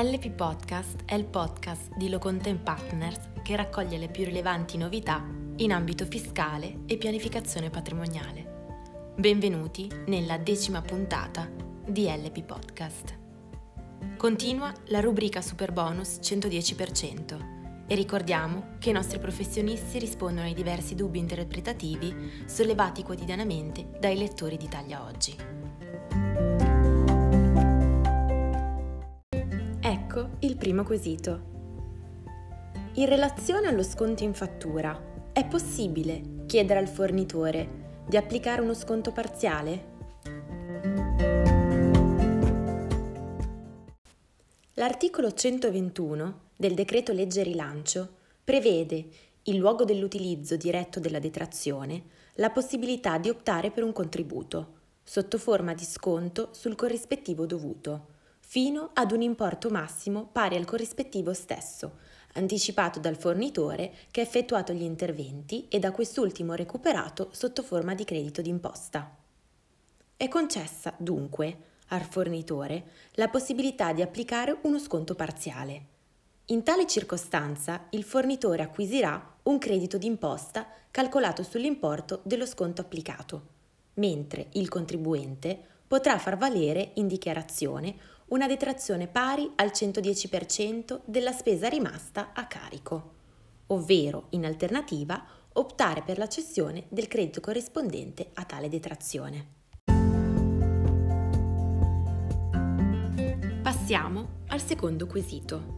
LP Podcast è il podcast di Locontent Partners che raccoglie le più rilevanti novità in ambito fiscale e pianificazione patrimoniale. Benvenuti nella decima puntata di LP Podcast. Continua la rubrica Super Bonus 110% e ricordiamo che i nostri professionisti rispondono ai diversi dubbi interpretativi sollevati quotidianamente dai lettori d'Italia Oggi. Ecco il primo quesito. In relazione allo sconto in fattura, è possibile chiedere al fornitore di applicare uno sconto parziale? L'articolo 121 del decreto legge rilancio prevede, in luogo dell'utilizzo diretto della detrazione, la possibilità di optare per un contributo, sotto forma di sconto sul corrispettivo dovuto fino ad un importo massimo pari al corrispettivo stesso, anticipato dal fornitore che ha effettuato gli interventi e da quest'ultimo recuperato sotto forma di credito d'imposta. È concessa, dunque, al fornitore la possibilità di applicare uno sconto parziale. In tale circostanza il fornitore acquisirà un credito d'imposta calcolato sull'importo dello sconto applicato, mentre il contribuente potrà far valere in dichiarazione una detrazione pari al 110% della spesa rimasta a carico, ovvero, in alternativa, optare per la cessione del credito corrispondente a tale detrazione. Passiamo al secondo quesito.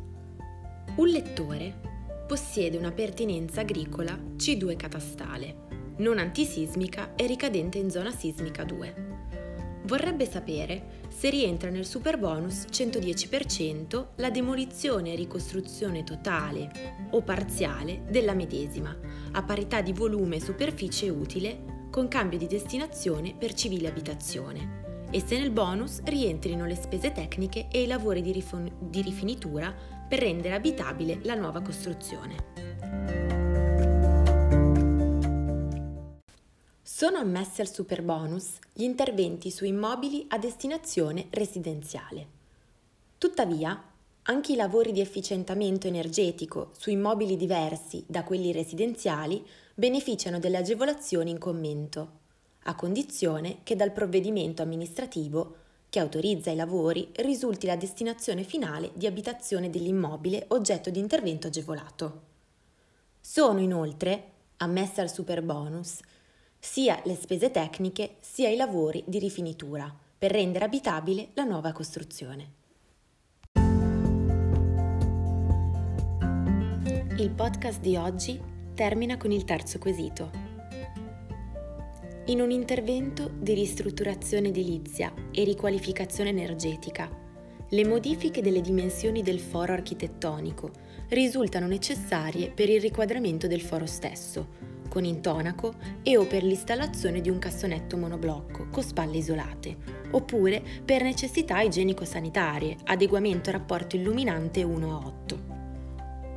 Un lettore possiede una pertinenza agricola C2 catastale, non antisismica e ricadente in zona sismica 2 vorrebbe sapere se rientra nel super bonus 110% la demolizione e ricostruzione totale o parziale della medesima, a parità di volume e superficie utile, con cambio di destinazione per civile abitazione, e se nel bonus rientrino le spese tecniche e i lavori di, rifon- di rifinitura per rendere abitabile la nuova costruzione. Sono ammessi al superbonus gli interventi su immobili a destinazione residenziale. Tuttavia, anche i lavori di efficientamento energetico su immobili diversi da quelli residenziali beneficiano delle agevolazioni in commento, a condizione che dal provvedimento amministrativo che autorizza i lavori risulti la destinazione finale di abitazione dell'immobile oggetto di intervento agevolato. Sono inoltre ammesse al superbonus sia le spese tecniche sia i lavori di rifinitura per rendere abitabile la nuova costruzione. Il podcast di oggi termina con il terzo quesito. In un intervento di ristrutturazione edilizia e riqualificazione energetica, le modifiche delle dimensioni del foro architettonico risultano necessarie per il riquadramento del foro stesso, con intonaco e o per l'installazione di un cassonetto monoblocco con spalle isolate, oppure per necessità igienico-sanitarie, adeguamento rapporto illuminante 1 a 8.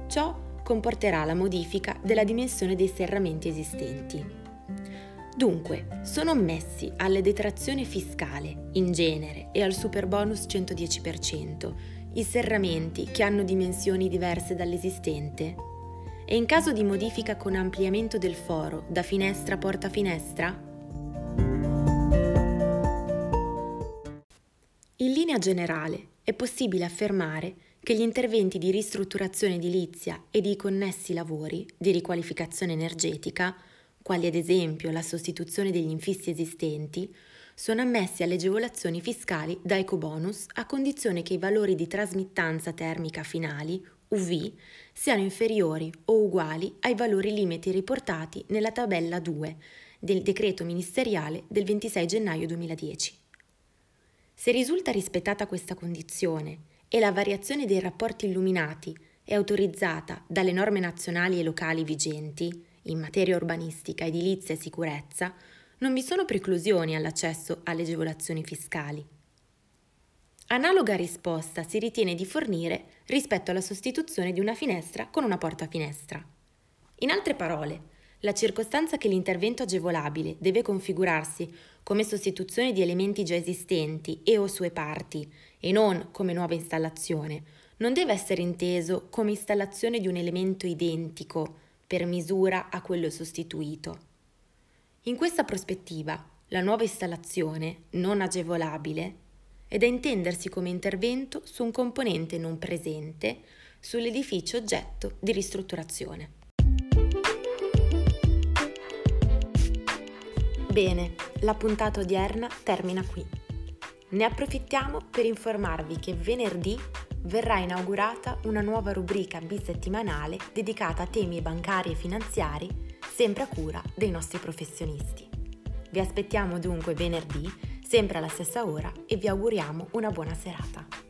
Ciò comporterà la modifica della dimensione dei serramenti esistenti. Dunque, sono ammessi alle detrazioni fiscale, in genere, e al superbonus 110%, i serramenti che hanno dimensioni diverse dall'esistente? E in caso di modifica con ampliamento del foro da finestra porta finestra? In linea generale è possibile affermare che gli interventi di ristrutturazione edilizia e di connessi lavori di riqualificazione energetica, quali ad esempio la sostituzione degli infissi esistenti, sono ammessi alle agevolazioni fiscali da ecobonus a condizione che i valori di trasmittanza termica finali UV siano inferiori o uguali ai valori limiti riportati nella tabella 2 del decreto ministeriale del 26 gennaio 2010. Se risulta rispettata questa condizione e la variazione dei rapporti illuminati è autorizzata dalle norme nazionali e locali vigenti in materia urbanistica, edilizia e sicurezza, non vi sono preclusioni all'accesso alle agevolazioni fiscali. Analoga risposta si ritiene di fornire rispetto alla sostituzione di una finestra con una porta-finestra. In altre parole, la circostanza che l'intervento agevolabile deve configurarsi come sostituzione di elementi già esistenti e o sue parti e non come nuova installazione non deve essere inteso come installazione di un elemento identico per misura a quello sostituito. In questa prospettiva, la nuova installazione, non agevolabile, è da intendersi come intervento su un componente non presente sull'edificio oggetto di ristrutturazione. Bene, la puntata odierna termina qui. Ne approfittiamo per informarvi che venerdì verrà inaugurata una nuova rubrica bisettimanale dedicata a temi bancari e finanziari, sempre a cura dei nostri professionisti. Vi aspettiamo dunque venerdì, sempre alla stessa ora, e vi auguriamo una buona serata.